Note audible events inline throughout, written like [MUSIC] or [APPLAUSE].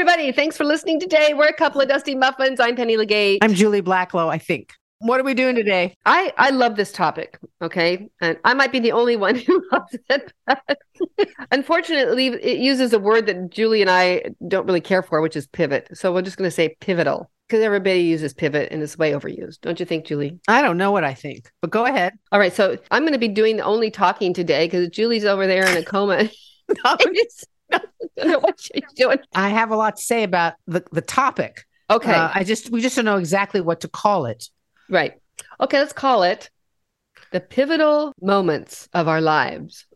everybody. Thanks for listening today. We're a couple of dusty muffins. I'm Penny Legate. I'm Julie Blacklow, I think. What are we doing today? I, I love this topic. Okay. And I might be the only one [LAUGHS] who loves it. [LAUGHS] Unfortunately, it uses a word that Julie and I don't really care for, which is pivot. So we're just going to say pivotal because everybody uses pivot and it's way overused. Don't you think, Julie? I don't know what I think, but go ahead. All right. So I'm going to be doing the only talking today because Julie's over there in a coma. [LAUGHS] no, I don't know what she's doing. I have a lot to say about the, the topic. Okay. Uh, I just, we just don't know exactly what to call it. Right. Okay. Let's call it the pivotal moments of our lives,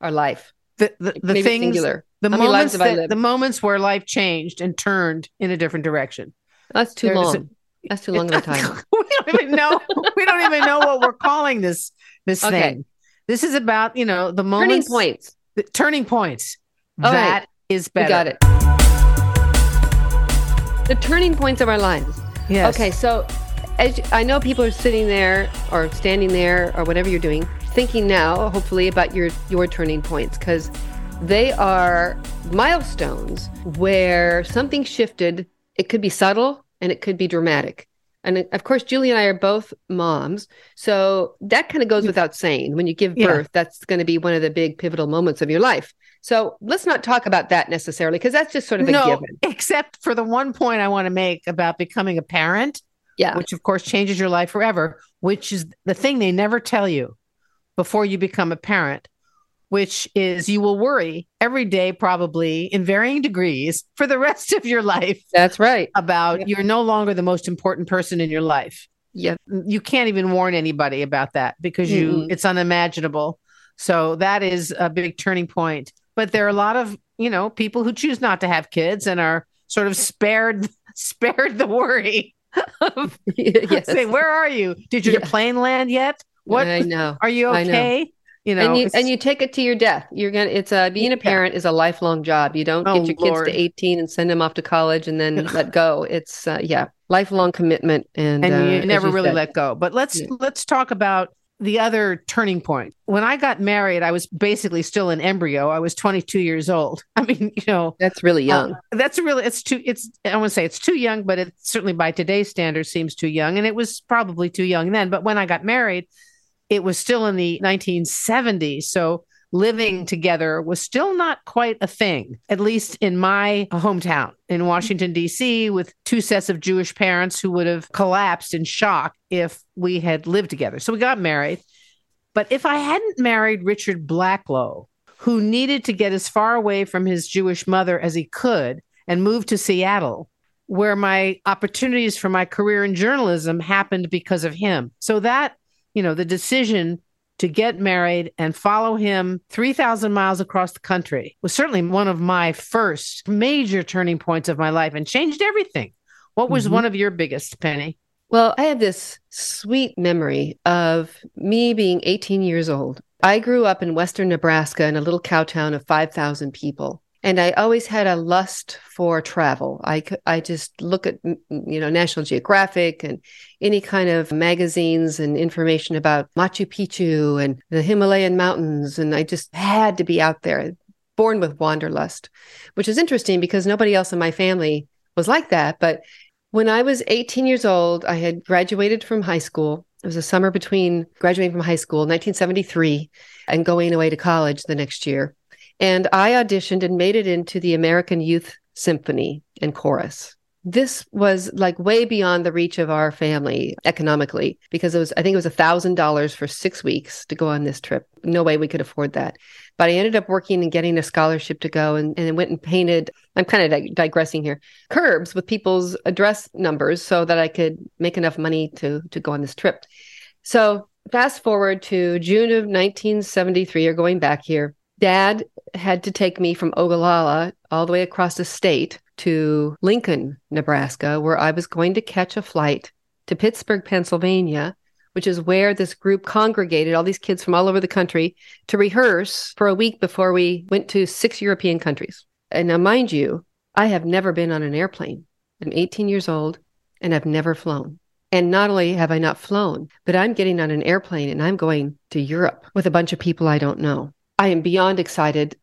our life. The, the, the things, singular. the How moments, that, the moments where life changed and turned in a different direction. That's too long. That's too long of a [LAUGHS] time. we don't even know. we don't even know what we're calling this this okay. thing. This is about you know the moments, turning points. The turning points. All that right. is better. We got it. The turning points of our lives. Yes. Okay, so as I know people are sitting there or standing there or whatever you're doing, thinking now, hopefully, about your your turning points because they are milestones where something shifted. It could be subtle and it could be dramatic. And of course, Julie and I are both moms. So that kind of goes without saying. When you give birth, yeah. that's going to be one of the big pivotal moments of your life. So let's not talk about that necessarily because that's just sort of a no, given. Except for the one point I want to make about becoming a parent. Yeah. Which of course changes your life forever, which is the thing they never tell you before you become a parent, which is you will worry every day, probably in varying degrees for the [LAUGHS] rest of your life. That's right. About yeah. you're no longer the most important person in your life. Yeah. You can't even warn anybody about that because you it's unimaginable. So that is a big turning point but there are a lot of you know people who choose not to have kids and are sort of spared [LAUGHS] spared the worry of [LAUGHS] yes. say where are you did your yeah. plane land yet what i know [LAUGHS] are you okay you know and you, and you take it to your death you're gonna it's a being a parent yeah. is a lifelong job you don't oh, get your Lord. kids to 18 and send them off to college and then let go it's uh, yeah lifelong commitment and and you uh, never you really said. let go but let's yeah. let's talk about the other turning point. When I got married, I was basically still an embryo. I was 22 years old. [LAUGHS] I mean, you know, that's really uh, young. that's really, it's too, it's, I want to say it's too young, but it certainly by today's standards seems too young. And it was probably too young then. But when I got married, it was still in the 1970s. So living together was still not quite a thing, at least in my hometown in Washington, D.C., with two sets of Jewish parents who would have collapsed in shock if we had lived together. So we got married. But if I hadn't married Richard Blacklow, who needed to get as far away from his Jewish mother as he could and moved to Seattle, where my opportunities for my career in journalism happened because of him. So that, you know, the decision to get married and follow him 3,000 miles across the country was certainly one of my first major turning points of my life and changed everything. What was mm-hmm. one of your biggest, Penny? Well, I have this sweet memory of me being 18 years old. I grew up in Western Nebraska in a little cow town of 5,000 people and I always had a lust for travel. I I just look at mm, mm, you know National Geographic and any kind of magazines and information about Machu Picchu and the Himalayan mountains, and I just had to be out there. Born with wanderlust, which is interesting because nobody else in my family was like that. But when I was 18 years old, I had graduated from high school. It was a summer between graduating from high school, 1973, and going away to college the next year. And I auditioned and made it into the American Youth Symphony and Chorus. This was like way beyond the reach of our family economically because it was, I think it was a thousand dollars for six weeks to go on this trip. No way we could afford that. But I ended up working and getting a scholarship to go and, and went and painted. I'm kind of di- digressing here curbs with people's address numbers so that I could make enough money to, to go on this trip. So fast forward to June of 1973, or going back here, dad had to take me from Ogallala all the way across the state to Lincoln, Nebraska, where I was going to catch a flight to Pittsburgh, Pennsylvania, which is where this group congregated, all these kids from all over the country, to rehearse for a week before we went to six European countries. And now, mind you, I have never been on an airplane. I'm 18 years old and I've never flown. And not only have I not flown, but I'm getting on an airplane and I'm going to Europe with a bunch of people I don't know. I am beyond excited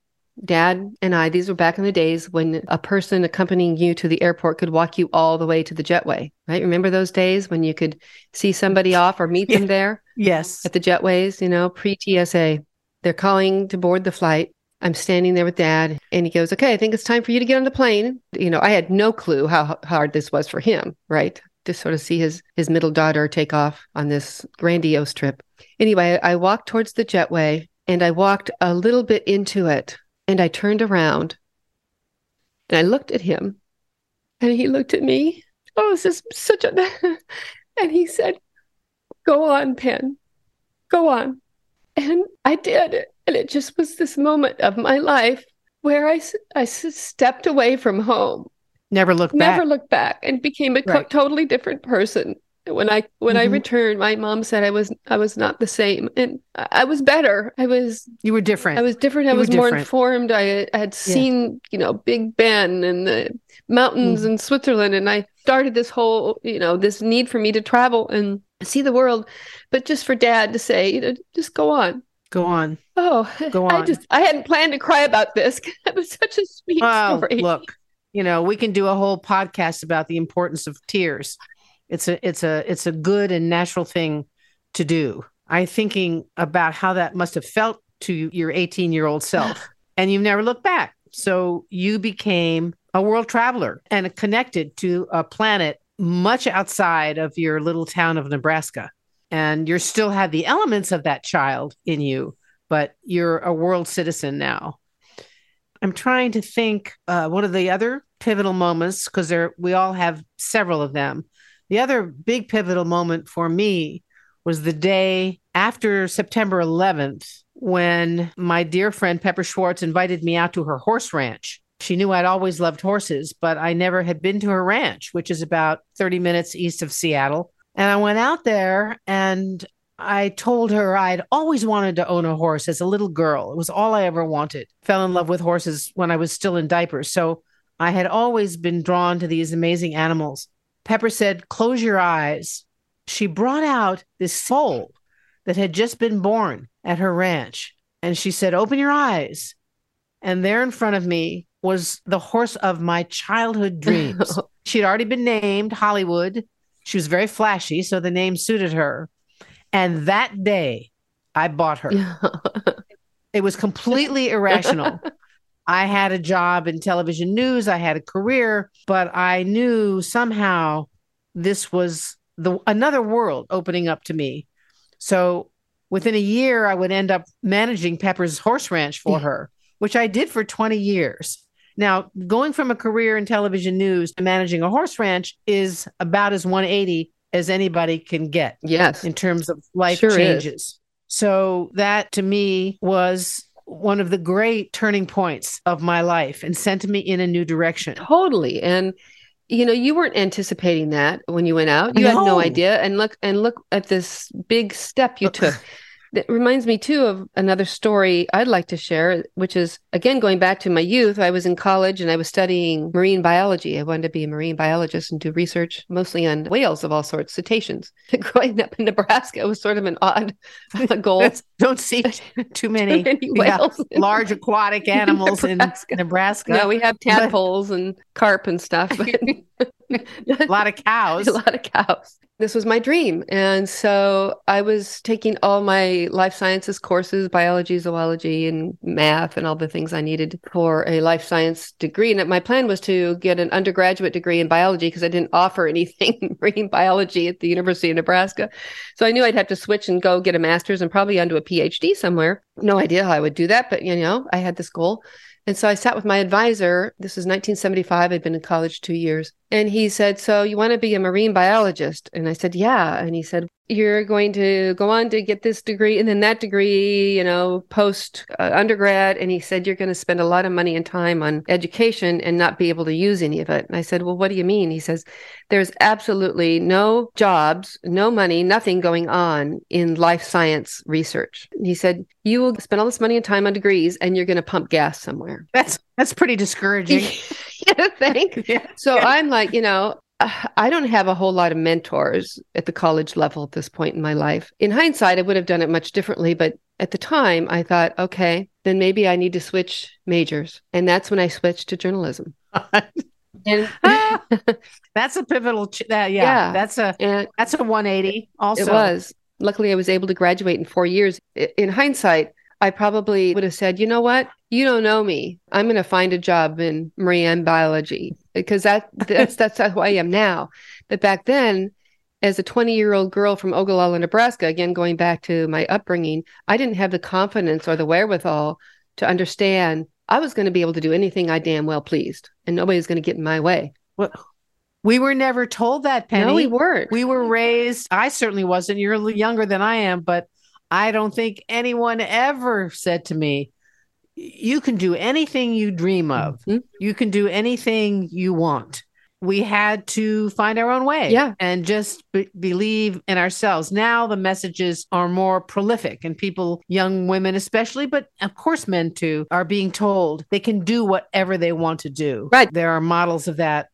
dad and I, these were back in the days when a person accompanying you to the airport could walk you all the way to the jetway, right? Remember those days when you could see somebody off or meet [LAUGHS] Yeah. them there Yes. at the jetways, you know, pre TSA? They're calling to board the flight. I'm standing there with dad and he goes, Okay, I think it's time for you to get on the plane. You know, I had no clue how hard this was for him, right? To sort of see his his middle daughter take off on this grandiose trip. Anyway, I walked towards the jetway and I walked a little bit into it and I turned around and I looked at him and he looked at me. Oh, this is such a [LAUGHS] and he said, Go on, Pen. Go on. And I did. And it just was this moment of my life where I, I stepped away from home, Never look never back. looked back, and became a co- totally different person. When I when I Mhm. returned, my mom said I was I was not the same, and I I was better. I was you were different. I was different. I You was more different. informed. I, I had seen, you know, Big Ben and the mountains Mhm. in Switzerland, and I started this whole, you know, this need for me to travel and see the world, but just for Dad to say, you know, just go on. Go on. Oh, Go I on. just I hadn't planned to cry about this. [LAUGHS] it was such a sweet Well, story. look, you know, we can do a whole podcast about the importance of tears. It's a it's a it's a good and natural thing to do. I'm thinking about how that must have felt to your 18 year old self, [LAUGHS] and you've never looked back. So you became a world traveler and connected to a planet much outside of your little town of Nebraska. And you still have the elements of that child in you, but you're a world citizen now. I'm trying to think uh, one of the other pivotal moments because there we all have several of them. The other big pivotal moment for me was the day after September 11th when my dear friend Pepper Schwartz invited me out to her horse ranch. She knew I'd always loved horses, but I never had been to her ranch, which is about 30 minutes east of Seattle. And I went out there and I told her I'd always wanted to own a horse as a little girl. It was all I ever wanted. Fell in love with horses when I was still in diapers. So I had always been drawn to these amazing animals. Pepper said, Close your eyes. She brought out this foal that had just been born at her ranch. And she said, Open your eyes. And there in front of me was the horse of my childhood [LAUGHS] dreams. She'd already been named Hollywood. She was very flashy, so the name suited her. And that day, I bought her. [LAUGHS] It was completely irrational. [LAUGHS] I had a job in television news, I had a career, but I knew somehow this was the another world opening up to me. So within a year I would end up managing Pepper's horse ranch for Yeah. her, which I did for 20 years. Now, going from a career in television news to managing a horse ranch is about as 180 as anybody can get yes. in terms of life Sure is. changes. So that to me was one of the great turning points of my life and sent me in a new direction. Totally. And you know, you weren't anticipating that when you went out. You had No. no idea. And look and look at this big step you uh, took. That reminds me too of another story I'd like to share, which is again going back to my youth. I was in college and I was studying marine biology. I wanted to be a marine biologist and do research mostly on whales of all sorts, cetaceans. [LAUGHS] Growing up in Nebraska was sort of an odd [LAUGHS] [LAUGHS] goal. Don't see too many, Many whales in large aquatic animals Nebraska. in Nebraska. No, we have tadpoles and carp and stuff. A lot of cows. [LAUGHS] a lot of cows. This was my dream. And so I was taking all my life sciences courses, biology, zoology, and math, and all the things I needed for a life science degree. And my plan was to get an undergraduate degree in biology because I didn't offer [LAUGHS] anything in marine biology at the University of Nebraska. So I knew I'd have to switch and go get a master's and probably onto a PhD somewhere. No idea how I would do that, but you know, I had this goal. And so I sat with my advisor. This was 1975. I'd been in college two years. And he said, So you want to be a marine biologist? And I said, Yeah. And he said, You're going to go on to get this degree and then that degree, you know, post uh, undergrad. And he said, You're going to spend a lot of money and time on education and not be able to use any of it. And I said, Well, what do you mean? He says, There's absolutely no jobs, no money, nothing going on in life science research. And he said, You will spend all this money and time on degrees and you're going to pump gas somewhere. That's that's pretty discouraging. [LAUGHS] [LAUGHS] think? yeah. So I'm like, you know, I don't have a whole lot of mentors at the college level at this point in my life. In hindsight, I would have done it much differently, but at the time, I thought, okay, then maybe I need to switch majors. And that's when I switched to journalism. [LAUGHS] and [LAUGHS] that's a pivotal ch- that yeah, yeah, that's a and that's a 180 also it was luckily i was able to graduate in four years in hindsight i probably would have said you know what you don't know me i'm going to find a job in marine biology because that that's that's who i am now but back then as a 20 year old girl from ogallala nebraska again going back to my upbringing i didn't have the confidence or the wherewithal to understand I was going to be able to do anything I damn well pleased, and nobody was going to get in my way. Well, we were never told that, Penny. No, we weren't. We were raised. I certainly wasn't. You're younger than I am, but I don't think anyone ever said to me, "You can do anything you dream of. Mm-hmm. You can do anything you want." we had to find our own way yeah. and just be- believe in ourselves. Now the messages are more prolific, and people, young women especially, but of course men too, are being told they can do whatever they want to do. Right. There are models of that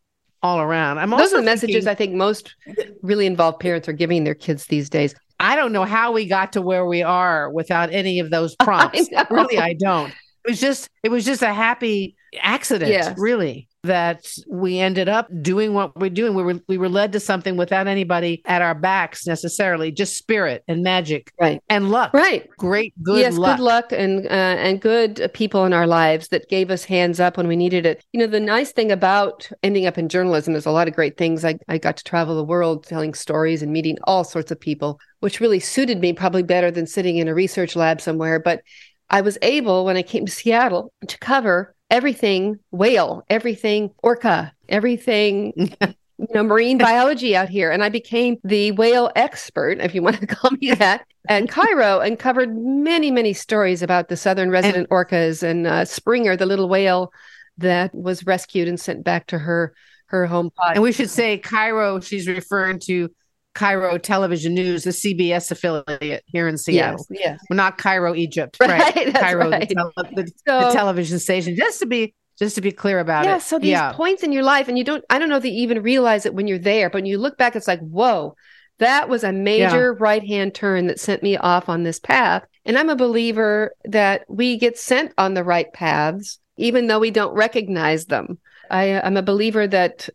all around. I'm Those are the messages I think most really involved parents are giving their kids these days. I don't know how we got to where we are without any of those [LAUGHS] prompts. I really, I don't. It was just it was just a happy accident, yes. really that we ended up doing what we're doing. We were we were led to something without anybody at our backs necessarily, just spirit and magic, right, and luck, right, great good yes, luck. good luck and uh, and good people in our lives that gave us hands up when we needed it. You know, the nice thing about ending up in journalism is a lot of great things. I I got to travel the world telling stories and meeting all sorts of people, which really suited me probably better than sitting in a research lab somewhere, but. I was able, when I came to Seattle, to cover everything whale, everything orca, everything [LAUGHS] you know marine biology out here and I became the whale expert if you want to [LAUGHS] call me that at KIRO and covered many many stories about the southern resident and, orcas and uh, Springer the little whale that was rescued and sent back to her her home pod. And we should say Cairo, she's referring to KIRO Television News, the CBS affiliate here in Seattle. Yes, yes. Well, not Cairo, Egypt, [LAUGHS] right? right KIRO, right. The, tele- the, so, the, television station. Just to be just to be clear about yeah, it. Yeah. So these yeah. points in your life, and you don't. I don't know if you even realize it when you're there, but when you look back, it's like, whoa, that was a major yeah. right hand turn that sent me off on this path. And I'm a believer that we get sent on the right paths, even though we don't recognize them. I I, am a believer that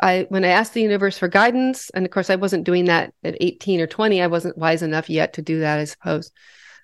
I when I asked the universe for guidance, and of course I wasn't doing that at 18 or 20. I wasn't wise enough yet to do that, I suppose.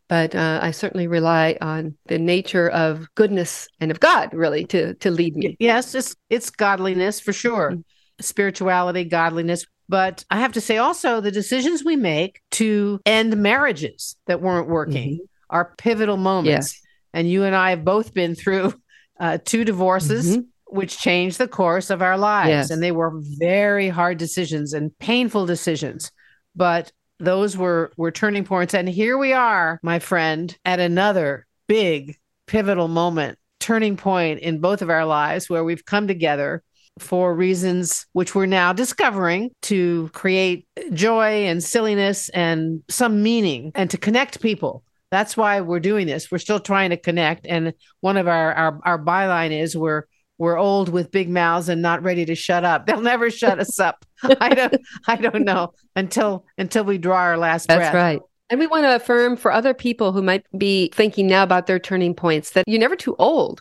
But uh, I certainly rely on the nature of goodness and of God, really, to to lead me. Yes, it's it's godliness for sure, mm-hmm. spirituality, godliness. But I have to say also the decisions we make to end marriages that weren't working mm-hmm. are pivotal moments. Yes. And you and I have both been through uh, two divorces. Mm-hmm which changed the course of our lives. Yes. And they were very hard decisions and painful decisions. But those were were turning points. And here we are, my friend, at another big pivotal moment, turning point in both of our lives where we've come together for reasons which we're now discovering to create joy and silliness and some meaning and to connect people. That's why we're doing this. We're still trying to connect. And one of our, our, our byline is we're we're old with big mouths and not ready to shut up. [LAUGHS] They'll never shut us up. I don't I don't know until until we draw our last That's breath. That's right. And we want to affirm for other people who might be thinking now about their turning points that you're never too old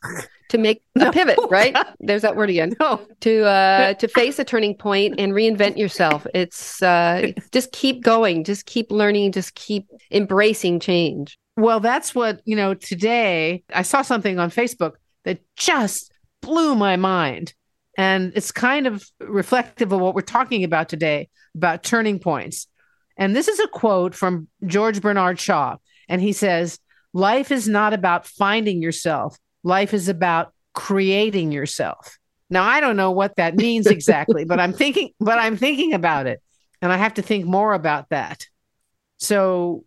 to make [LAUGHS] a no. pivot, right? There's that word again. [LAUGHS] No. To uh to face a turning point and reinvent yourself. It's uh just keep going, just keep learning, just keep embracing change. Well, that's what, you know, today I saw something on Facebook that just blew my mind. And it's kind of reflective of what we're talking about today about turning points. And this is a quote from George Bernard Shaw. And he says, Life is not about finding yourself, life is about creating yourself. Now, I don't know what that means [LAUGHS] exactly, but I'm thinking, but I'm thinking about it. And I have to think more about that. So,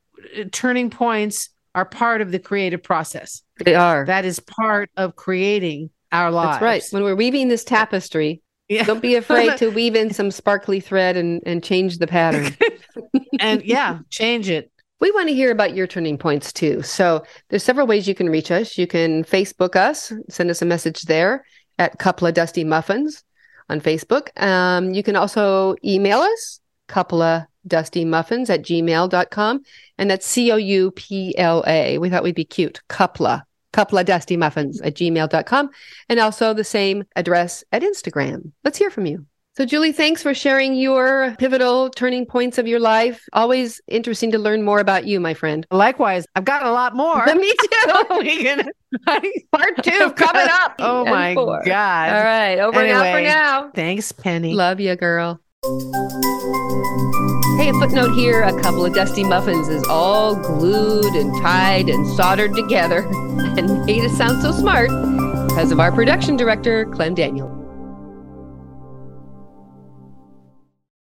turning points are part of the creative process. They are. That is part of creating our lives. That's right. When we're weaving this tapestry, yeah. don't be afraid to [LAUGHS] weave in some sparkly thread and, and change the pattern. [LAUGHS] and yeah, change it. We want to hear about your turning points too. So there's several ways you can reach us. You can Facebook us, send us a message there at Couple of Dusty Muffins on Facebook. Um, you can also email us, couple of dusty muffins at gmail.com. And that's C O U P L A. We thought we'd be cute. Coupla couple of dusty muffins at gmail.com and also the same address at Instagram. Let's hear from you. So, Julie, thanks for sharing your pivotal turning points of your life. Always interesting to learn more about you, my friend. Likewise, I've got a lot more. [LAUGHS] Me too. [LAUGHS] Oh we [LAUGHS] Part two coming up. Oh my four. God. All right, over and out for now. Thanks, Penny. Love you, girl. Hey, a footnote here a couple of dusty muffins is all glued and tied and soldered together [LAUGHS] and made us sound so smart because of our production director, Clem Daniel.